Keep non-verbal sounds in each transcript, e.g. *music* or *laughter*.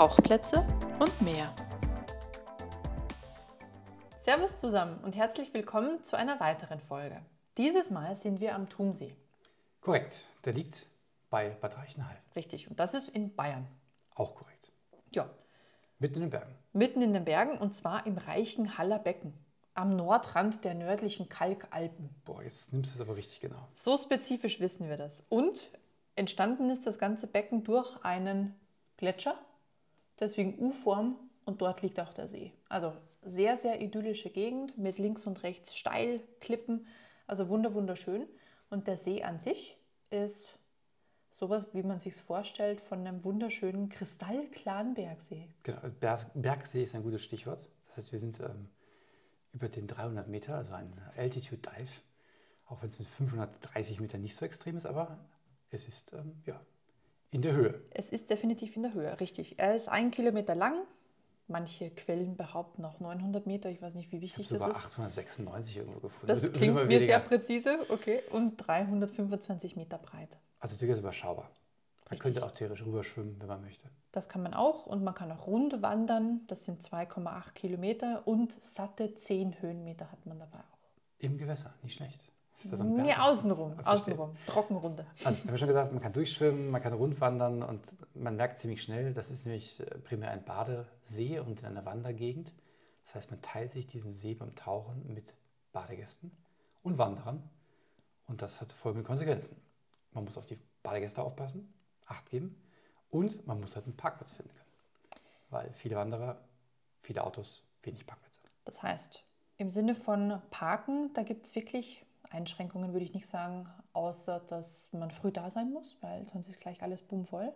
Tauchplätze und mehr. Servus zusammen und herzlich willkommen zu einer weiteren Folge. Dieses Mal sind wir am Thumsee. Korrekt, der liegt bei Bad Reichenhall. Richtig, und das ist in Bayern. Auch korrekt. Ja, Mitten in den Bergen. mitten in den Bergen und zwar im Reichenhaller Becken, am Nordrand der nördlichen Kalkalpen. Boah, jetzt nimmst du es aber richtig genau. So spezifisch wissen wir das. Und entstanden ist das ganze Becken durch einen Gletscher, deswegen U-Form und dort liegt auch der See. Also sehr, sehr idyllische Gegend mit links und rechts Steilklippen, also wunder wunderschön. Und der See an sich ist sowas, wie man sich vorstellt, von einem wunderschönen kristallklaren Bergsee. Genau, Berg, Bergsee ist ein gutes Stichwort. Das heißt, wir sind ähm, über den 300 Meter, also ein Altitude Dive. Auch wenn es mit 530 Metern nicht so extrem ist, aber es ist ähm, ja, in der Höhe. Es ist definitiv in der Höhe, richtig. Er ist ein Kilometer lang. Manche Quellen behaupten auch 900 Meter. Ich weiß nicht, wie Ich wichtig habe das sogar ist. 896 irgendwo gefunden. Das Also klingt mir sehr weniger. präzise, okay. Und 325 Meter breit. Also durchaus überschaubar. Man Richtig. könnte auch theoretisch rüberschwimmen, wenn man möchte. Das kann man auch und man kann auch rund wandern. Das sind 2,8 Kilometer und satte 10 Höhenmeter hat man dabei auch. Im Gewässer, nicht schlecht. Ist das am Nee, außenrum, Verstehe. außenrum. Trockenrunde. Also, ich habe schon gesagt, man kann durchschwimmen, man kann rundwandern und man merkt ziemlich schnell, das ist nämlich äh, primär ein Badesee und in einer Wandergegend. Das heißt, man teilt sich diesen See beim Tauchen mit Badegästen und Wanderern und das hat folgende Konsequenzen. Man muss auf die Badegäste aufpassen, Acht geben und man muss halt einen Parkplatz finden können. Weil viele Wanderer, viele Autos, wenig Parkplätze. Das heißt, im Sinne von Parken, da gibt es wirklich Einschränkungen, würde ich nicht sagen, außer dass man früh da sein muss, weil sonst ist gleich alles bummvoll.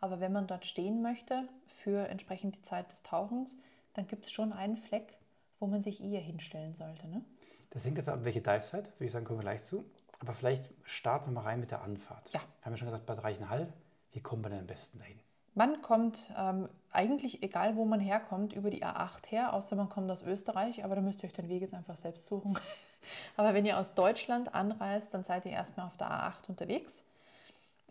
Aber wenn man dort stehen möchte für entsprechend die Zeit des Tauchens, dann gibt es schon einen Fleck, wo man sich eher hinstellen sollte. Ne? Das hängt davon ab, welche Dive-Site, würde ich sagen, kommen wir gleich zu. Aber vielleicht starten wir mal rein mit der Anfahrt. Ja. Wir haben ja schon gesagt, Bad Reichenhall. Wie kommt man denn am besten dahin? Man kommt ähm, eigentlich, egal wo man herkommt, über die A8 her, außer man kommt aus Österreich, aber da müsst ihr euch den Weg jetzt einfach selbst suchen. Aber wenn ihr aus Deutschland anreist, dann seid ihr erstmal auf der A8 unterwegs.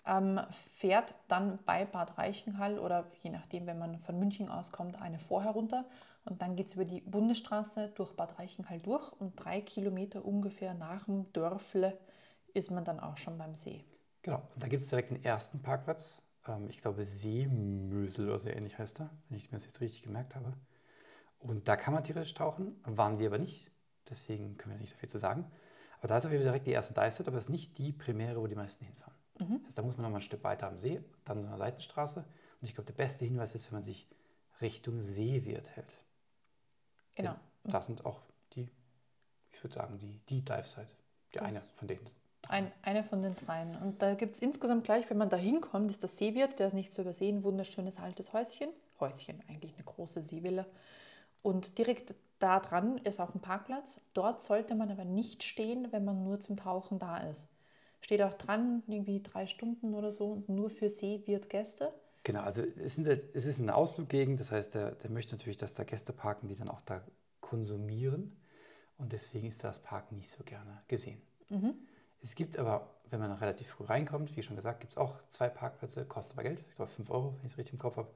Ähm, fährt dann bei Bad Reichenhall oder je nachdem, wenn man von München aus kommt, eine vorher runter. Und dann geht es über die Bundesstraße durch Bad Reichenhall durch und drei Kilometer ungefähr nach dem Dörfle ist man dann auch schon beim See. Genau, und da gibt es direkt den ersten Parkplatz. Ähm, ich glaube, Seemösel oder so ähnlich heißt er, wenn ich mir das jetzt richtig gemerkt habe. Und da kann man theoretisch tauchen, waren wir aber nicht. Deswegen können wir nicht so viel zu sagen. Aber da ist auf jeden Fall direkt die erste Dive-Set, aber das ist nicht die Primäre, wo die meisten hinfahren. Das heißt, da muss man noch mal ein Stück weiter am See, dann so eine Seitenstraße. Und ich glaube, der beste Hinweis ist, wenn man sich Richtung Seewirt hält. Genau. Denn das sind auch die, ich würde sagen, die, die Dive-Site. Die Das- eine von denen. Ein, eine von den dreien. Und da gibt es insgesamt gleich, wenn man da hinkommt, ist das Seewirt, der ist nicht zu übersehen, wunderschönes altes Häuschen. Häuschen, eigentlich eine große Seevilla. Und direkt da dran ist auch ein Parkplatz. Dort sollte man aber nicht stehen, wenn man nur zum Tauchen da ist. Steht auch dran, irgendwie drei Stunden oder so, und nur für Seewirtgäste. Genau, also es, sind, es ist eine Ausfluggegend, das heißt, der, der möchte natürlich, dass da Gäste parken, die dann auch da konsumieren. Und deswegen ist das Parken nicht so gerne gesehen. Es gibt aber, wenn man relativ früh reinkommt, wie schon gesagt, gibt es auch zwei Parkplätze, kostet aber Geld, ich glaube 5 Euro, wenn ich es richtig im Kopf habe.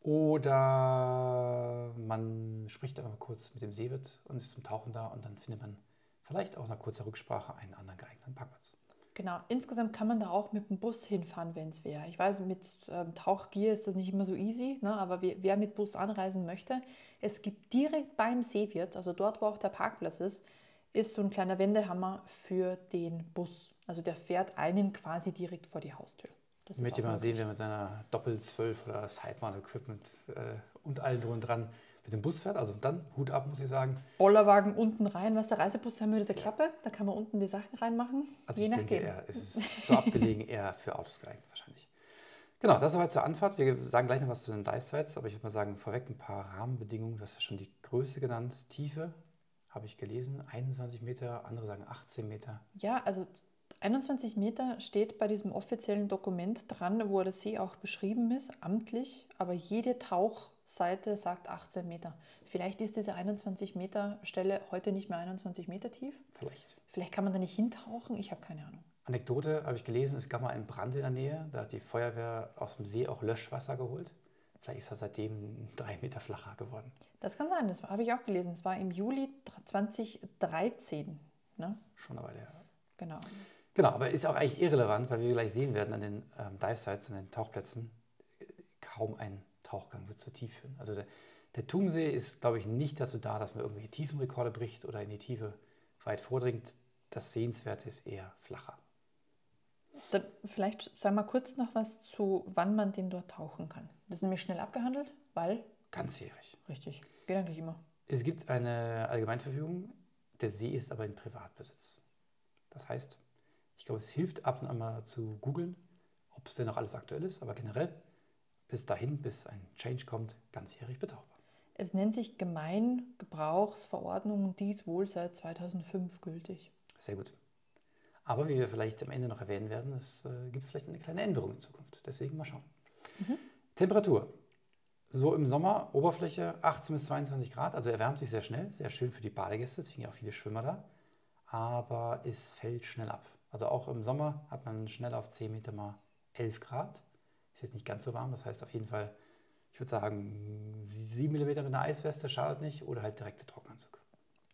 Oder man spricht einfach mal kurz mit dem Seewirt und ist zum Tauchen da und dann findet man vielleicht auch nach kurzer Rücksprache einen anderen geeigneten Parkplatz. Genau, insgesamt kann man da auch mit dem Bus hinfahren, wenn es wäre. Ich weiß, mit ähm, Tauchgier ist das nicht immer so easy, ne? aber wer, wer mit Bus anreisen möchte, es gibt direkt beim Seewirt, also dort, wo auch der Parkplatz ist, ist so ein kleiner Wendehammer für den Bus. Also der fährt einen quasi direkt vor die Haustür. Das möchte mal sehen, wer mit seiner Doppel-12 oder Sideman-Equipment äh, und allen drum und dran mit dem Bus fährt. Also dann Hut ab, muss ich sagen. Bollerwagen unten rein, was der Reisebus haben wir diese Klappe, da kann man unten die Sachen reinmachen, Also je ich nachdem. denke, eher, es ist so abgelegen eher für Autos geeignet wahrscheinlich. Genau, das soweit zur Anfahrt. Wir sagen gleich noch was zu den Dive-Sites, aber ich würde mal sagen, vorweg ein paar Rahmenbedingungen. Du hast ja schon die Größe genannt. Tiefe habe ich gelesen, 21 Meter, andere sagen 18 Meter. Ja, also 21 Meter steht bei diesem offiziellen Dokument dran, wo der See auch beschrieben ist, amtlich, aber jede Tauchseite sagt 18 Meter. Vielleicht ist diese 21 Meter Stelle heute nicht mehr 21 Meter tief. Vielleicht. Vielleicht kann man da nicht hintauchen, ich habe keine Ahnung. Anekdote habe ich gelesen, es gab mal einen Brand in der Nähe. Da hat die Feuerwehr aus dem See auch Löschwasser geholt. Vielleicht ist er seitdem drei Meter flacher geworden. Das kann sein, das habe ich auch gelesen. Es war im Juli 2013. Ne? Schon aber der. Genau. Genau, aber ist auch eigentlich irrelevant, weil wir gleich sehen werden an den ähm, Dive-Sites, an den Tauchplätzen, kaum ein Tauchgang wird zu tief führen. Also der, der Tumsee ist, glaube ich, nicht dazu da, dass man irgendwelche Tiefenrekorde bricht oder in die Tiefe weit vordringt. Das Sehenswerte ist eher flacher. Dann vielleicht sag mal kurz noch was zu, wann man den dort tauchen kann. Das ist nämlich schnell abgehandelt, weil. Ganzjährig. Richtig, geht eigentlich immer. Es gibt eine Allgemeinverfügung, der See ist aber in Privatbesitz. Das heißt, ich glaube, es hilft ab und an mal zu googeln, ob es denn noch alles aktuell ist, aber generell bis dahin, bis ein Change kommt, ganzjährig betauchbar. Es nennt sich Gemeingebrauchsverordnung, dies wohl seit 2005 gültig. Sehr gut. Aber wie wir vielleicht am Ende noch erwähnen werden, es äh, gibt vielleicht eine kleine Änderung in Zukunft. Deswegen mal schauen. Mhm. Temperatur. So im Sommer, Oberfläche 18 bis 22 Grad, also erwärmt sich sehr schnell, sehr schön für die Badegäste, deswegen auch viele Schwimmer da. Aber es fällt schnell ab. Also auch im Sommer hat man schnell auf 10 Meter mal 11 Grad. Ist jetzt nicht ganz so warm, das heißt auf jeden Fall, ich würde sagen, 7 mm mit einer Eisweste schadet nicht oder halt direkt der Trockenanzug.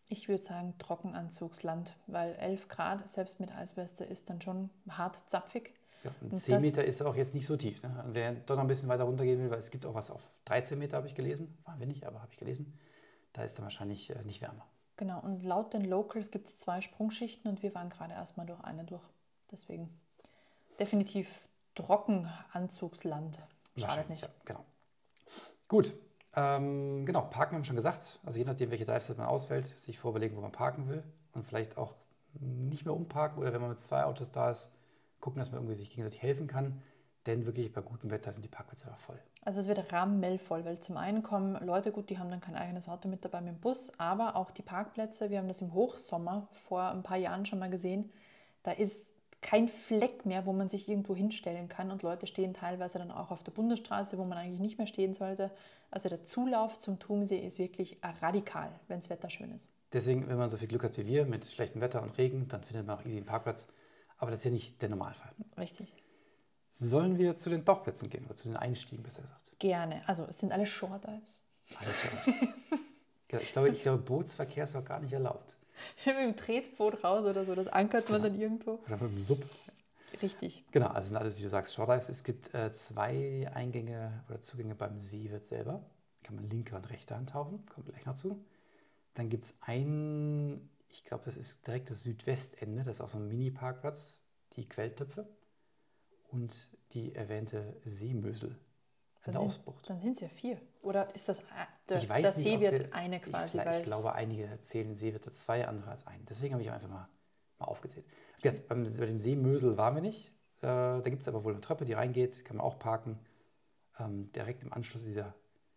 Ich würde sagen Trockenanzugsland, weil 11 Grad selbst mit Eisweste ist dann schon hart zapfig. Ja, und 10 Meter ist auch jetzt nicht so tief. Ne? Wer doch noch ein bisschen weiter runtergehen will, weil es gibt auch was auf 13 Meter, habe ich gelesen. Waren wir nicht, aber habe ich gelesen. Da ist dann wahrscheinlich äh, nicht wärmer. Genau, und laut den Locals gibt es zwei Sprungschichten und wir waren gerade erstmal durch eine durch. Deswegen definitiv Trockenanzugsland. Schadet nicht. Ja, genau. Gut, ähm, genau, parken haben wir schon gesagt. Also je nachdem, welche Diveset man auswählt, sich vorbelegen, wo man parken will und vielleicht auch nicht mehr umparken oder wenn man mit zwei Autos da ist, gucken, dass man irgendwie sich gegenseitig helfen kann. Denn wirklich bei gutem Wetter sind die Parkplätze aber voll. Also es wird rahmenmellvoll, weil zum einen kommen Leute, gut, die haben dann kein eigenes Auto mit dabei mit dem Bus, aber auch die Parkplätze, wir haben das im Hochsommer vor ein paar Jahren schon mal gesehen, da ist kein Fleck mehr, wo man sich irgendwo hinstellen kann und Leute stehen teilweise dann auch auf der Bundesstraße, wo man eigentlich nicht mehr stehen sollte. Also der Zulauf zum Tumsee ist wirklich radikal, wenn das Wetter schön ist. Deswegen, wenn man so viel Glück hat wie wir mit schlechtem Wetter und Regen, dann findet man auch easy einen Parkplatz. Aber das ist ja nicht der Normalfall. Richtig. Sollen wir zu den Tauchplätzen gehen oder zu den Einstiegen, besser gesagt? Gerne. Also es sind alle Shore Dives. ich, glaube, ich glaube, Bootsverkehr ist auch gar nicht erlaubt. *laughs* mit dem Tretboot raus oder so, das ankert man dann irgendwo. Oder mit dem Sub. Richtig. Genau, also sind alles, wie du sagst, Shore Dives. Es gibt äh, zwei Eingänge oder Zugänge beim Seewirt selber. Kann man linke und rechte Hand tauchen, kommt gleich noch zu. Dann gibt es einen, ich glaube, das ist direkt das Südwestende, das ist auch so ein Mini-Parkplatz, die Quelltöpfe und die erwähnte Seemösel an der Ausbucht. Dann sind es ja vier. Oder ist das äh, der, ich weiß das nicht, Seewirt der, eine quasi? Ich, ich glaube, einige zählen Seewirte zwei, andere als einen. Deswegen habe ich einfach mal, mal aufgezählt. Jetzt, beim, bei den Seemösel waren wir nicht. Äh, da gibt es aber wohl eine Treppe, die reingeht, kann man auch parken. Ähm, direkt im Anschluss dieser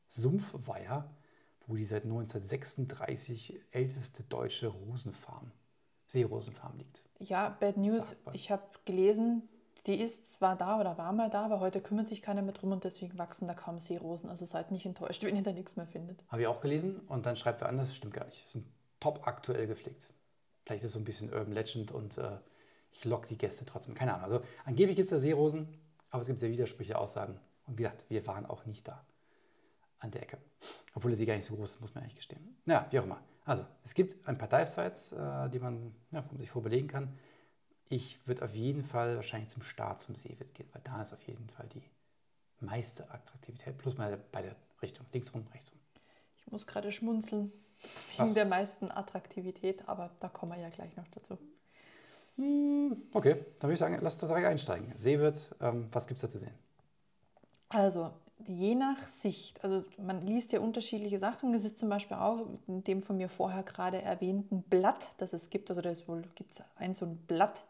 Sumpfweiher, wo die seit 1936 älteste deutsche Rosenfarm, Seerosenfarm liegt. Ja, Bad News. Ich habe gelesen, die ist zwar da oder war mal da, aber heute kümmert sich keiner mehr drum und deswegen wachsen da kaum Seerosen. Also seid nicht enttäuscht, *laughs* wenn ihr da nichts mehr findet. Habe ich auch gelesen und dann schreibt wer anders, stimmt gar nicht. Sind top aktuell gepflegt. Vielleicht ist es so ein bisschen Urban Legend und äh, ich lock die Gäste trotzdem. Keine Ahnung. Also angeblich gibt es da Seerosen, aber es gibt sehr widersprüchliche Aussagen. Und wie gesagt, wir waren auch nicht da an der Ecke. Obwohl sie gar nicht so groß ist, muss man eigentlich gestehen. Naja, wie auch immer. Also, es gibt ein paar Dive-Sites, äh, die man, ja, man sich vorbelegen kann. Ich würde auf jeden Fall wahrscheinlich zum Start zum Seewirt gehen, weil da ist auf jeden Fall die meiste Attraktivität. Plus mal bei der Richtung, links rum, rechts rum. Ich muss gerade schmunzeln wegen Was? der meisten Attraktivität, aber da kommen wir ja gleich noch dazu. Hm, okay, dann würde ich sagen, lass uns direkt einsteigen. Seewirt, ähm, was gibt es da zu sehen? Also, je nach Sicht, also man liest ja unterschiedliche Sachen. Es ist zum Beispiel auch in dem von mir vorher gerade erwähnten Blatt, das es gibt, also da gibt es ein so ein Blatt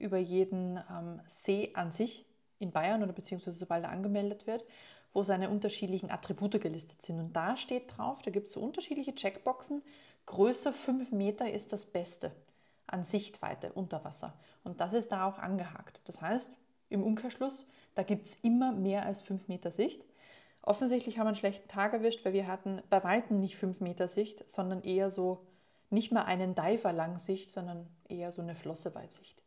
über jeden ähm, See an sich in Bayern oder beziehungsweise sobald er angemeldet wird, wo seine unterschiedlichen Attribute gelistet sind. Und da steht drauf, da gibt es so unterschiedliche Checkboxen, größer 5 Meter ist das Beste an Sichtweite unter Wasser. Und das ist da auch angehakt. Das heißt, im Umkehrschluss, da gibt es immer mehr als 5 Meter Sicht. Offensichtlich haben wir einen schlechten Tag erwischt, weil wir hatten bei weitem nicht 5 Meter Sicht, sondern eher so nicht mal einen Diver Langsicht, sondern eher so eine Flosse Weitsicht.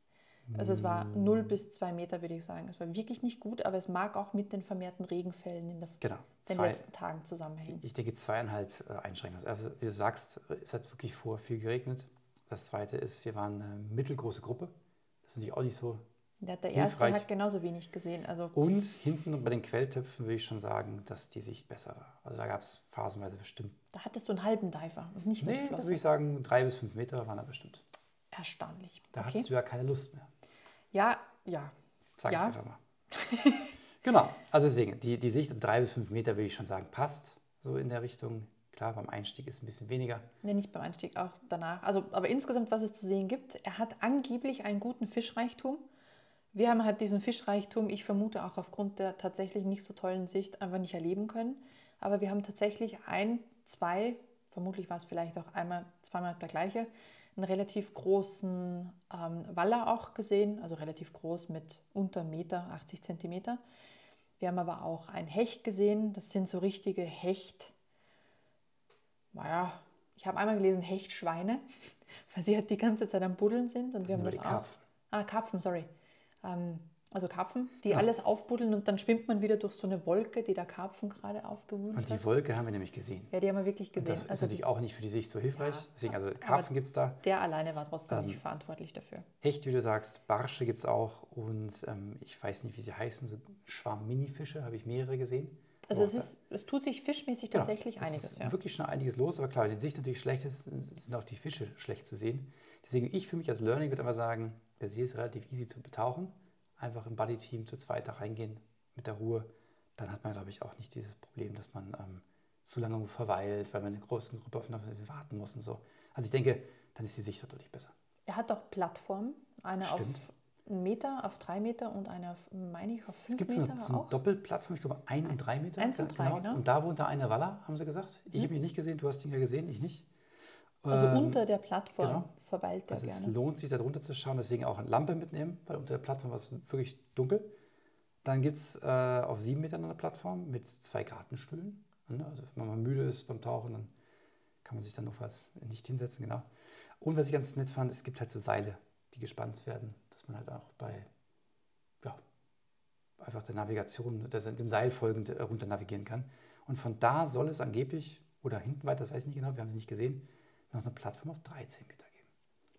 Also es war 0 bis 2 Meter, würde ich sagen. Es war wirklich nicht gut, aber es mag auch mit den vermehrten Regenfällen in der, Genau. den Zwei- letzten Tagen zusammenhängen. Ich denke zweieinhalb äh, Einschränkungen. Also wie du sagst, es hat wirklich vor viel geregnet. Das zweite ist, wir waren eine mittelgroße Gruppe. Das ist natürlich auch nicht so. Ja, der erste Hilfreich. hat genauso wenig gesehen. Also Und hinten bei den Quelltöpfen würde ich schon sagen, dass die Sicht besser war. Also da gab es phasenweise bestimmt. da hattest du einen halben Diver und nicht nur Nee, da Flosse. würde ich sagen, drei bis fünf Meter waren da bestimmt. Erstaunlich. Da okay. hattest du ja keine Lust mehr. Ja, ja. Sag Ja. ich einfach mal. *laughs* genau. Also deswegen, die, die Sicht, also drei bis fünf Meter würde ich schon sagen, passt so in der Richtung. Klar, beim Einstieg ist ein bisschen weniger. Nee, nicht beim Einstieg, auch danach. Also, aber insgesamt, was es zu sehen gibt, er hat angeblich einen guten Fischreichtum. Wir haben halt diesen Fischreichtum, ich vermute auch aufgrund der tatsächlich nicht so tollen Sicht, einfach nicht erleben können. Aber wir haben tatsächlich ein, zwei, vermutlich war es vielleicht auch einmal, zweimal der gleiche, einen relativ großen ähm, Waller auch gesehen, also relativ groß mit unter Meter, 80 Zentimeter. Wir haben aber auch ein Hecht gesehen, das sind so richtige Hecht, naja, ich habe einmal gelesen Hechtschweine, *laughs* weil sie halt die ganze Zeit am Buddeln sind. Und Das wir haben das auch. Ah, Karpfen, sorry. Ähm, also Karpfen, die Ja. alles aufbuddeln und dann schwimmt man wieder durch so eine Wolke, die der Karpfen gerade aufgewühlt Und hat. die Wolke haben wir nämlich gesehen. Ja, die haben wir wirklich Und gesehen. das ist Also natürlich das- auch nicht für die Sicht so hilfreich. Ja, Deswegen, also Karpfen gibt es da. Der alleine war trotzdem Ähm, nicht verantwortlich dafür. Hecht, wie du sagst, Barsche gibt es auch. Und ähm, ich weiß nicht, wie sie heißen. So Schwarm-Mini-Fische habe ich mehrere gesehen. Also es, ist, es tut sich fischmäßig Genau. tatsächlich Es einiges. ist Ja. wirklich schon einiges los, aber klar, wenn die Sicht natürlich schlecht ist, sind auch die Fische schlecht zu sehen. Deswegen, ich für mich als Learning würde aber sagen, der See ist relativ easy zu betauchen. Einfach im Buddy-Team zu zweit da reingehen mit der Ruhe. Dann hat man, glaube ich, auch nicht dieses Problem, dass man ähm, zu lange verweilt, weil man in einer großen Gruppe auf einen warten muss und so. Also ich denke, dann ist die Sicht doch deutlich besser. Er hat auch Plattformen, eine Stimmt. auf einen Meter, auf drei Meter und eine auf, meine ich, auf Es fünf gibt so Meter eine, so eine auch. Doppelplattform, ich glaube ein und drei Meter. Eins und drei, genau. Und da wohnt da eine Waller, haben sie gesagt. Ich habe ihn nicht gesehen, du hast ihn ja gesehen, ich nicht. Also Ähm, unter der Plattform genau. verweilt er Also es gerne. lohnt sich, da drunter zu schauen, deswegen auch eine Lampe mitnehmen, weil unter der Plattform war es wirklich dunkel. Dann gibt es äh, auf sieben Metern eine Plattform mit zwei Gartenstühlen. Ne? Also wenn man mal müde ist beim Tauchen, dann kann man sich dann noch was nicht hinsetzen, genau. Und was ich ganz nett fand, es gibt halt so Seile, die gespannt werden, dass man halt auch bei, ja, einfach der Navigation, dass dem Seil folgend äh, runter navigieren kann. Und von da soll es angeblich, oder hinten weiter, das weiß ich nicht genau, wir haben sie nicht gesehen, noch eine Plattform auf 13 Meter geben.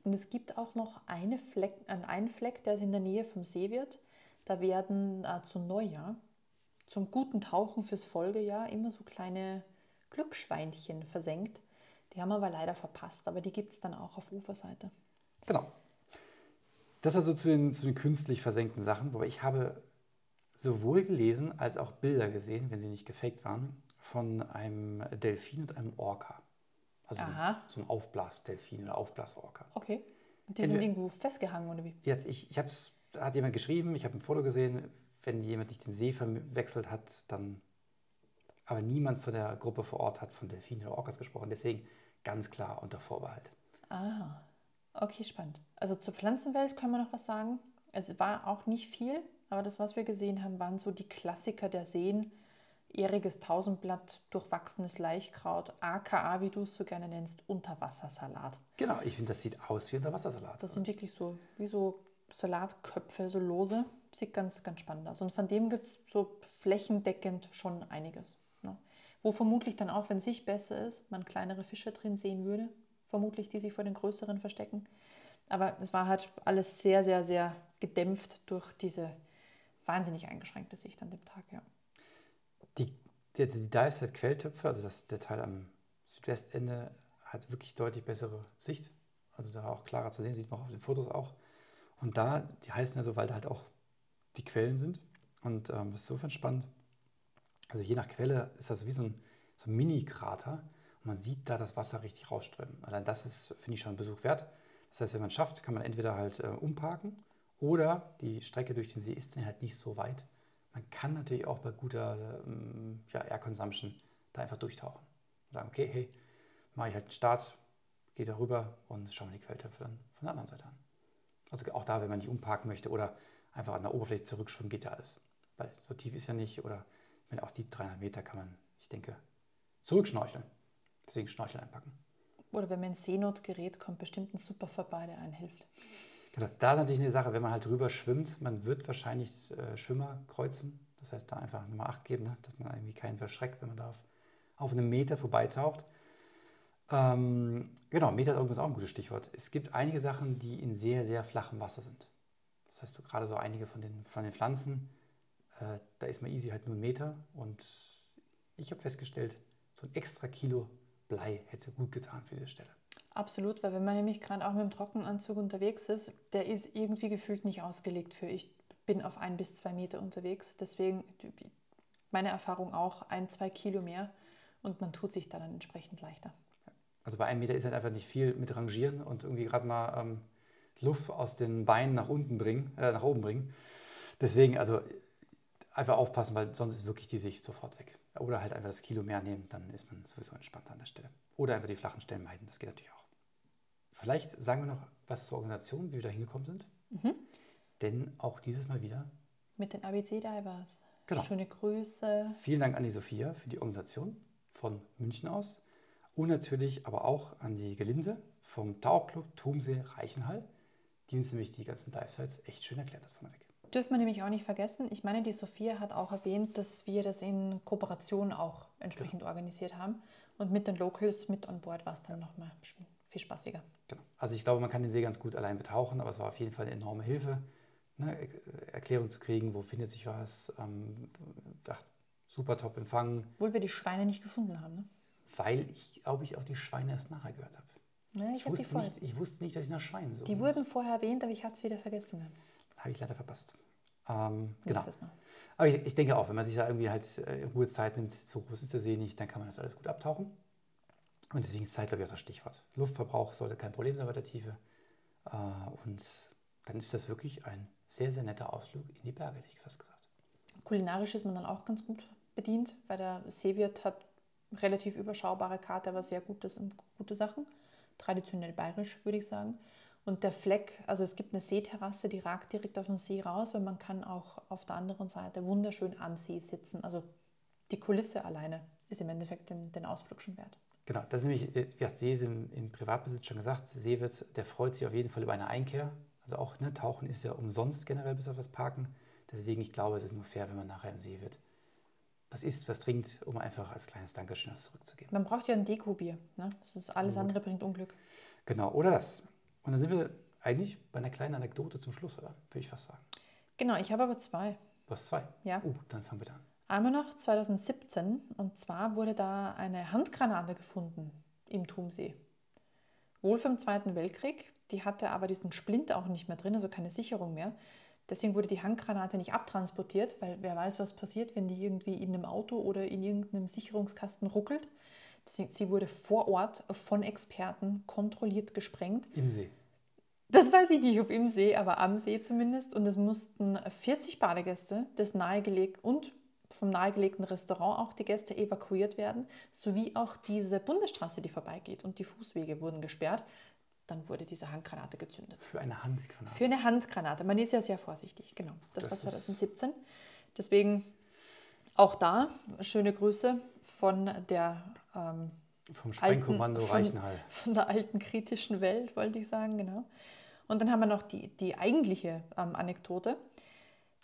Und es gibt auch noch eine Fleck, an einen Fleck, der in der Nähe vom See wird. Da werden äh, zu Neujahr, zum guten Tauchen fürs Folgejahr, immer so kleine Glücksschweinchen versenkt. Die haben wir aber leider verpasst, aber die gibt es dann auch auf Uferseite. Genau. Das also zu den, zu den künstlich versenkten Sachen, wobei ich habe sowohl gelesen als auch Bilder gesehen, wenn sie nicht gefaked waren, von einem Delfin und einem Orca. Also Aha. so ein Aufblasdelfin oder Aufblasorca. Okay. Und die sind Entweder- irgendwo festgehangen, oder wie? Jetzt, ich, ich hab's, da hat jemand geschrieben, ich habe ein Foto gesehen, wenn jemand nicht den See verwechselt hat, dann. Aber niemand von der Gruppe vor Ort hat von Delfinen oder Orcas gesprochen. Deswegen ganz klar unter Vorbehalt. Ah, okay, spannend. Also zur Pflanzenwelt können wir noch was sagen. Es war auch nicht viel, aber das, was wir gesehen haben, waren so die Klassiker der Seen. Ähriges Tausendblatt, durchwachsenes Laichkraut, AKA, wie du es so gerne nennst, Unterwassersalat. Genau, ich finde, das sieht aus wie Unterwassersalat. Das sind wirklich so wie so Salatköpfe, so lose. Sieht ganz, ganz spannend aus. Und von dem gibt es so flächendeckend schon einiges. Ne? Wo vermutlich dann auch, wenn Sicht besser ist, man kleinere Fische drin sehen würde. Vermutlich, die sich vor den größeren verstecken. Aber es war halt alles sehr, sehr, sehr gedämpft durch diese wahnsinnig eingeschränkte Sicht an dem Tag. Ja. Die, die, die Dive-Set-Quelltöpfe, also das, der Teil am Südwestende, hat wirklich deutlich bessere Sicht. Also da auch klarer zu sehen, sieht man auch auf den Fotos auch. Und da, die heißen ja so, weil da halt auch die Quellen sind. Und ähm, das ist insofern spannend. Also je nach Quelle ist das wie so ein, so ein Mini-Krater. Und man sieht da das Wasser richtig rausströmen. Allein das ist, finde ich, schon ein Besuch wert. Das heißt, wenn man es schafft, kann man entweder halt äh, umparken oder die Strecke durch den See ist dann halt nicht so weit. Man kann natürlich auch bei guter ähm, ja, Air Consumption da einfach durchtauchen. Und sagen, okay, hey, mache ich halt einen Start, gehe da rüber und schaue mir die Quelltöpfe dann von der anderen Seite an. Also auch da, wenn man nicht umparken möchte oder einfach an der Oberfläche zurückschwimmen, geht ja alles. Weil so tief ist ja nicht oder wenn auch die 300 Meter kann man, ich denke, zurückschnorcheln. Deswegen Schnorchel einpacken. Oder wenn man in Seenot gerät, kommt bestimmt ein Super vorbei, der einen hilft. Genau, da ist natürlich eine Sache, wenn man halt drüber schwimmt, man wird wahrscheinlich äh, Schwimmer kreuzen. Das heißt, da einfach Nummer 8 geben, ne? dass man irgendwie keinen verschreckt, wenn man da auf, auf einem Meter vorbeitaucht. Ähm, genau, Meter ist übrigens auch ein gutes Stichwort. Es gibt einige Sachen, die in sehr, sehr flachem Wasser sind. Das heißt, so gerade so einige von den, von den Pflanzen, äh, da ist man easy halt nur ein Meter. Und ich habe festgestellt, so ein extra Kilo Blei hätte gut getan für diese Stelle. Absolut, weil wenn man nämlich gerade auch mit dem Trockenanzug unterwegs ist, der ist irgendwie gefühlt nicht ausgelegt für ich bin auf ein bis zwei Meter unterwegs. Deswegen meine Erfahrung auch ein, zwei Kilo mehr und man tut sich dann entsprechend leichter. Also bei einem Meter ist halt einfach nicht viel mit Rangieren und irgendwie gerade mal ähm, Luft aus den Beinen nach unten bringen, äh, nach oben bringen. Deswegen, also einfach aufpassen, weil sonst ist wirklich die Sicht sofort weg. Oder halt einfach das Kilo mehr nehmen, dann ist man sowieso entspannter an der Stelle. Oder einfach die flachen Stellen meiden, das geht natürlich auch. Vielleicht sagen wir noch was zur Organisation, wie wir da hingekommen sind. Mhm. Denn auch dieses Mal wieder. Mit den ABC Divers. Genau. Schöne Grüße. Vielen Dank an die Sophia für die Organisation von München aus. Und natürlich aber auch an die Gelinde vom Tauchclub Tumsee Reichenhall, die uns nämlich die ganzen Dive-Sites echt schön erklärt hat von der Weg. Dürfen wir nämlich auch nicht vergessen. Ich meine, die Sophia hat auch erwähnt, dass wir das in Kooperation auch entsprechend genau. organisiert haben. Und mit den Locals mit an Bord war es dann nochmal viel spaßiger. Genau. Also ich glaube, man kann den See ganz gut allein betauchen, aber es war auf jeden Fall eine enorme Hilfe, ne, Erklärung zu kriegen, wo findet sich was. Ähm, ach, super top empfangen. Obwohl wir die Schweine nicht gefunden haben, ne? Weil ich, glaube ich, auch die Schweine erst nachher gehört habe. Ja, ich, ich, wusste nicht, ich wusste nicht, dass ich nach Schweinen suche. Die wurden vorher erwähnt, aber ich hatte es wieder vergessen. Habe ich leider verpasst. Ähm, genau. Aber ich, ich, denke auch, wenn man sich da irgendwie halt äh, Ruhe Zeit nimmt, so groß ist der See nicht, dann kann man das alles gut abtauchen. Und deswegen ist Zeit, glaube ich, auch das Stichwort. Luftverbrauch sollte kein Problem sein bei der Tiefe. Äh, und dann ist das wirklich ein sehr, sehr netter Ausflug in die Berge, hätte ich fast gesagt. Kulinarisch ist man dann auch ganz gut bedient, weil der Seewirt hat relativ überschaubare Karte, aber sehr gutes, gute Sachen. Traditionell bayerisch, würde ich sagen. Und der Fleck, also es gibt eine Seeterrasse, die ragt direkt auf den See raus, weil man kann auch auf der anderen Seite wunderschön am See sitzen. Also die Kulisse alleine ist im Endeffekt den, den Ausflug schon wert. Genau, das ist nämlich, äh, wie hat See ist im, im, Privatbesitz schon gesagt, Seewirt, der freut sich auf jeden Fall über eine Einkehr. Also auch ne, Tauchen ist ja umsonst generell bis auf das Parken. Deswegen, ich glaube, es ist nur fair, wenn man nachher im Seewirt was isst, was trinkt, um einfach als kleines Dankeschön das zurückzugeben. Man braucht ja ein Dekobier. Ne? Das ist alles andere bringt Unglück. Genau, oder das. Und dann sind wir eigentlich bei einer kleinen Anekdote zum Schluss, oder? Würde ich fast sagen. Genau, ich habe aber zwei. Du hast zwei? Ja. Oh, dann fangen wir an. Einmal noch 2017 und zwar wurde da eine Handgranate gefunden im Thumsee. Wohl vom Zweiten Weltkrieg, die hatte aber diesen Splint auch nicht mehr drin, also keine Sicherung mehr. Deswegen wurde die Handgranate nicht abtransportiert, weil wer weiß, was passiert, wenn die irgendwie in einem Auto oder in irgendeinem Sicherungskasten ruckelt. Sie wurde vor Ort von Experten kontrolliert gesprengt. Im See. Das weiß ich nicht, ob im See, aber am See zumindest. Und es mussten 40 Badegäste des nahegelegten und vom nahegelegten Restaurant auch die Gäste evakuiert werden, sowie auch diese Bundesstraße, die vorbeigeht. Und die Fußwege wurden gesperrt. Dann wurde diese Handgranate gezündet. Für eine Handgranate? Für eine Handgranate. Man ist ja sehr vorsichtig, genau. Das, das war 2017. Deswegen auch da schöne Grüße von der ähm, vom Sprengkommando alten, Reichenhall. Von, von, der alten kritischen Welt, wollte ich sagen, genau. Und dann haben wir noch die, die eigentliche ähm, Anekdote.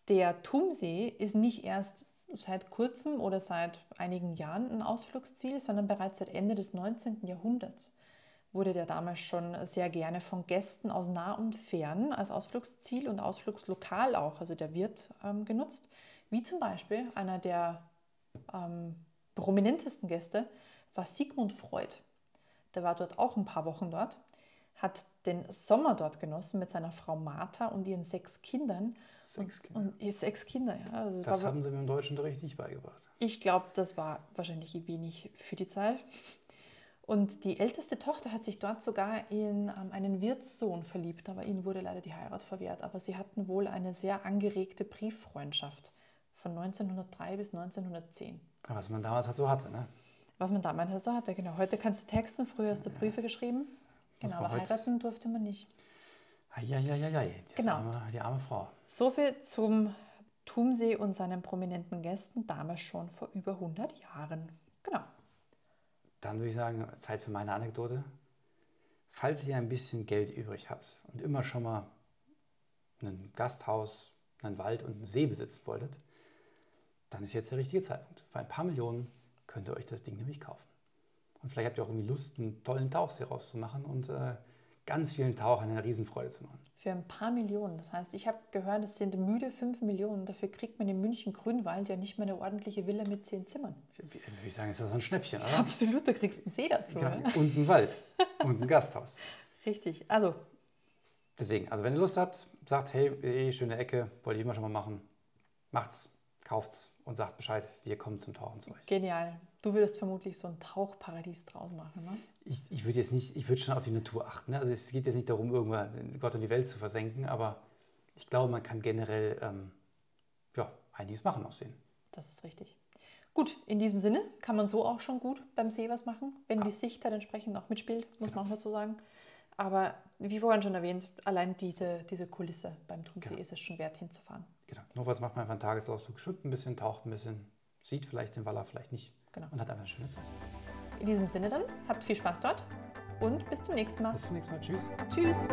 Der Tumsee ist nicht erst seit kurzem oder seit einigen Jahren ein Ausflugsziel, sondern bereits seit Ende des 19. Jahrhunderts wurde der damals schon sehr gerne von Gästen aus nah und fern als Ausflugsziel und Ausflugslokal auch, also der wird ähm, genutzt, wie zum Beispiel einer der ähm, prominentesten Gäste war Sigmund Freud. Der war dort auch ein paar Wochen dort, hat den Sommer dort genossen mit seiner Frau Martha und ihren sechs Kindern. Sechs Kinder. Und, und sechs Kinder, ja. Also das haben sie mir im Deutschen Unterricht nicht beigebracht. Ich glaube, das war wahrscheinlich wenig für die Zeit. Und die älteste Tochter hat sich dort sogar in ähm, einen Wirtssohn verliebt, aber ihnen wurde leider die Heirat verwehrt. Aber sie hatten wohl eine sehr angeregte Brieffreundschaft von 1903 bis 1910. Was man damals halt so hatte, ne? Was man damals halt so hatte, genau. Heute kannst du texten, früher hast du Briefe geschrieben. Genau, aber heiraten durfte man nicht. Eieieiei, genau. Arme, die arme Frau. Soviel zum Tumsee und seinen prominenten Gästen, damals schon vor über 100 Jahren. Genau. Dann würde ich sagen, Zeit für meine Anekdote. Falls ihr ein bisschen Geld übrig habt und immer schon mal ein Gasthaus, einen Wald und einen See besitzen wolltet, dann ist jetzt der richtige Zeitpunkt. Für ein paar Millionen könnt ihr euch das Ding nämlich kaufen. Und vielleicht habt ihr auch irgendwie Lust, einen tollen Tauchsee rauszumachen und äh, ganz vielen Tauchern eine Riesenfreude zu machen. Für ein paar Millionen. Das heißt, ich habe gehört, es sind müde 5 Millionen. Dafür kriegt man in München Grünwald ja nicht mehr eine ordentliche Villa mit 10 Zimmern. Wie, wie ich sagen, ist das so ein Schnäppchen, oder? Absolut, du kriegst einen See dazu. Ja. Und einen Wald und ein Gasthaus. *laughs* Richtig. Also, Deswegen, also wenn ihr Lust habt, sagt, hey, eh, schöne Ecke, wollte ich immer schon mal machen, macht's, kauft's und sagt Bescheid, wir kommen zum Tauchen zu euch. genial. Du würdest vermutlich so ein Tauchparadies draus machen, ne? Ich, ich würde jetzt nicht, ich würde schon auf die Natur achten. Ne? Also es geht jetzt nicht darum, irgendwann Gott und die Welt zu versenken, aber ich glaube, man kann generell ähm, ja, einiges machen aussehen. Das ist richtig. Gut, in diesem Sinne kann man so auch schon gut beim See was machen, wenn die Sicht dann entsprechend auch mitspielt, muss man auch dazu sagen. Aber wie vorhin schon erwähnt, allein diese, diese Kulisse beim Trumsee Genau. ist es schon wert hinzufahren. Genau. Notfalls macht man einfach einen Tagesausflug, schwimmt ein bisschen, taucht ein bisschen, sieht vielleicht den Waller, vielleicht nicht Genau. und hat einfach eine schöne Zeit. In diesem Sinne dann, habt viel Spaß dort und bis zum nächsten Mal. Bis zum nächsten Mal. Tschüss. Tschüss.